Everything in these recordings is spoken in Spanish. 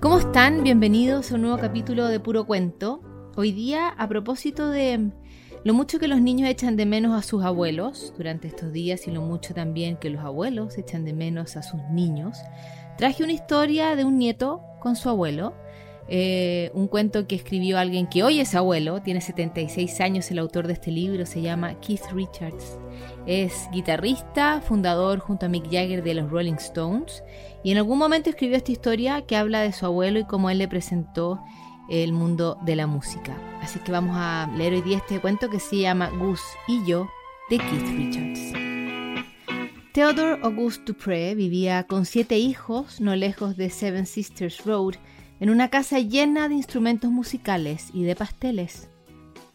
¿Cómo están? Bienvenidos a un nuevo capítulo de Puro Cuento. Hoy día, a propósito de lo mucho que los niños echan de menos a sus abuelos durante estos días y lo mucho también que los abuelos echan de menos a sus niños, traje una historia de un nieto con su abuelo. Eh, un cuento que escribió alguien que hoy es abuelo, tiene 76 años, el autor de este libro se llama Keith Richards. Es guitarrista, fundador junto a Mick Jagger de los Rolling Stones y en algún momento escribió esta historia que habla de su abuelo y cómo él le presentó el mundo de la música. Así que vamos a leer hoy día este cuento que se llama Gus y yo de Keith Richards. Theodore Auguste Dupré vivía con siete hijos no lejos de Seven Sisters Road en una casa llena de instrumentos musicales y de pasteles.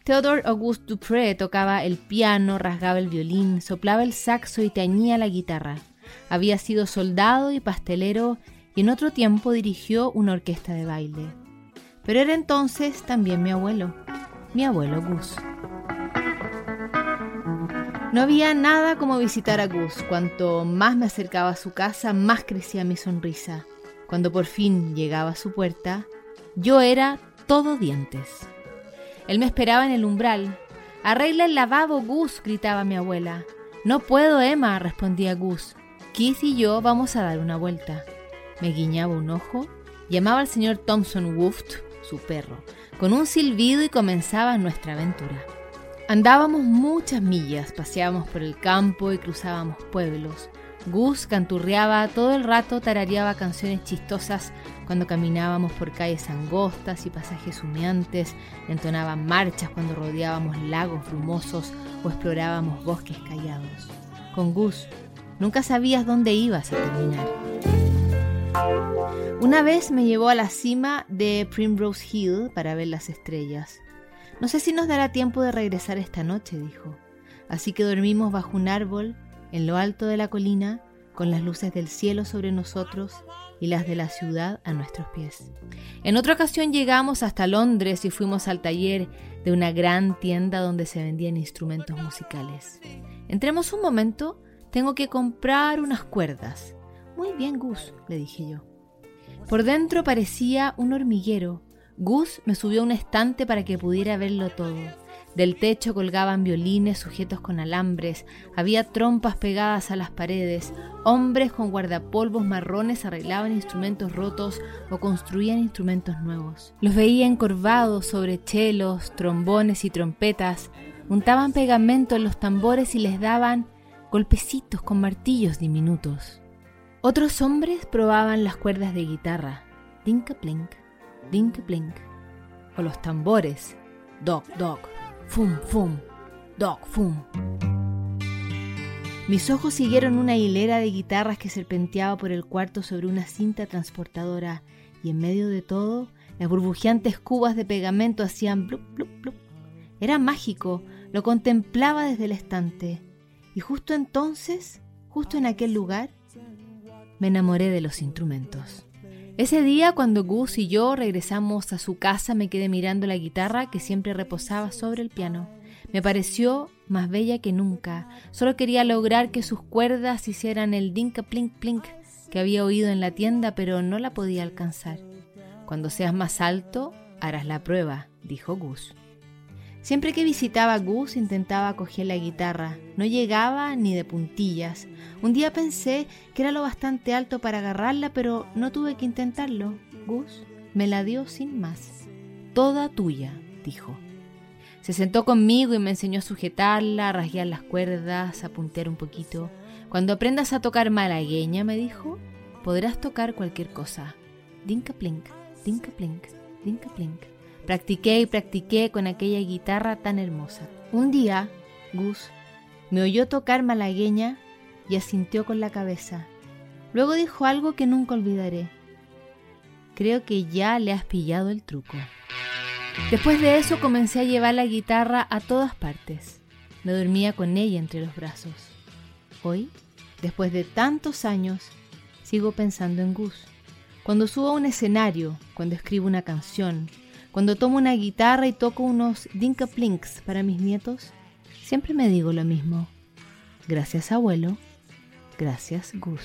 Theodore Auguste Dupré tocaba el piano, rasgaba el violín, soplaba el saxo y tañía la guitarra. Había sido soldado y pastelero y en otro tiempo dirigió una orquesta de baile. Pero era entonces también mi abuelo, mi abuelo Gus. No había nada como visitar a Gus. Cuanto más me acercaba a su casa, más crecía mi sonrisa. Cuando por fin llegaba a su puerta, yo era todo dientes. Él me esperaba en el umbral. Arregla el lavabo, Gus, gritaba mi abuela. No puedo, Emma, respondía Gus. Keith y yo vamos a dar una vuelta. Me guiñaba un ojo, llamaba al señor Thompson Wooft, su perro, con un silbido y comenzaba nuestra aventura. Andábamos muchas millas, paseábamos por el campo y cruzábamos pueblos. Gus canturreaba todo el rato, tarareaba canciones chistosas cuando caminábamos por calles angostas y pasajes humeantes, entonaba marchas cuando rodeábamos lagos brumosos o explorábamos bosques callados. Con Gus nunca sabías dónde ibas a terminar. Una vez me llevó a la cima de Primrose Hill para ver las estrellas. No sé si nos dará tiempo de regresar esta noche, dijo. Así que dormimos bajo un árbol, en lo alto de la colina, con las luces del cielo sobre nosotros y las de la ciudad a nuestros pies. En otra ocasión llegamos hasta Londres y fuimos al taller de una gran tienda donde se vendían instrumentos musicales. Entremos un momento, tengo que comprar unas cuerdas. Muy bien, Gus, le dije yo. Por dentro parecía un hormiguero. Gus me subió a un estante para que pudiera verlo todo. Del techo colgaban violines sujetos con alambres, había trompas pegadas a las paredes, hombres con guardapolvos marrones arreglaban instrumentos rotos o construían instrumentos nuevos. Los veía encorvados sobre chelos, trombones y trompetas, untaban pegamento en los tambores y les daban golpecitos con martillos diminutos. Otros hombres probaban las cuerdas de guitarra, dinka plink, dinka plink, o los tambores, dog dog, fum fum, dog fum. Mis ojos siguieron una hilera de guitarras que serpenteaba por el cuarto sobre una cinta transportadora y en medio de todo las burbujeantes cubas de pegamento hacían blup blup blup. Era mágico, lo contemplaba desde el estante. Y justo entonces, justo en aquel lugar, me enamoré de los instrumentos. Ese día, cuando Gus y yo regresamos a su casa, me quedé mirando la guitarra que siempre reposaba sobre el piano. Me pareció más bella que nunca. Solo quería lograr que sus cuerdas hicieran el dinka plink plink que había oído en la tienda, pero no la podía alcanzar. Cuando seas más alto, harás la prueba, dijo Gus. Siempre que visitaba Gus intentaba coger la guitarra. No llegaba ni de puntillas. Un día pensé que era lo bastante alto para agarrarla, pero no tuve que intentarlo. Gus me la dio sin más. Toda tuya, dijo. Se sentó conmigo y me enseñó a sujetarla, a rasguear las cuerdas, a puntear un poquito. Cuando aprendas a tocar malagueña, me dijo, podrás tocar cualquier cosa. Dinka plink, dinka plink, dinka plink. Practiqué y practiqué con aquella guitarra tan hermosa. Un día, Gus me oyó tocar malagueña y asintió con la cabeza. Luego dijo algo que nunca olvidaré. Creo que ya le has pillado el truco. Después de eso comencé a llevar la guitarra a todas partes. Me dormía con ella entre los brazos. Hoy, después de tantos años, sigo pensando en Gus. Cuando subo a un escenario, cuando escribo una canción, cuando tomo una guitarra y toco unos dinka-plinks para mis nietos, siempre me digo lo mismo. Gracias abuelo, gracias Gus.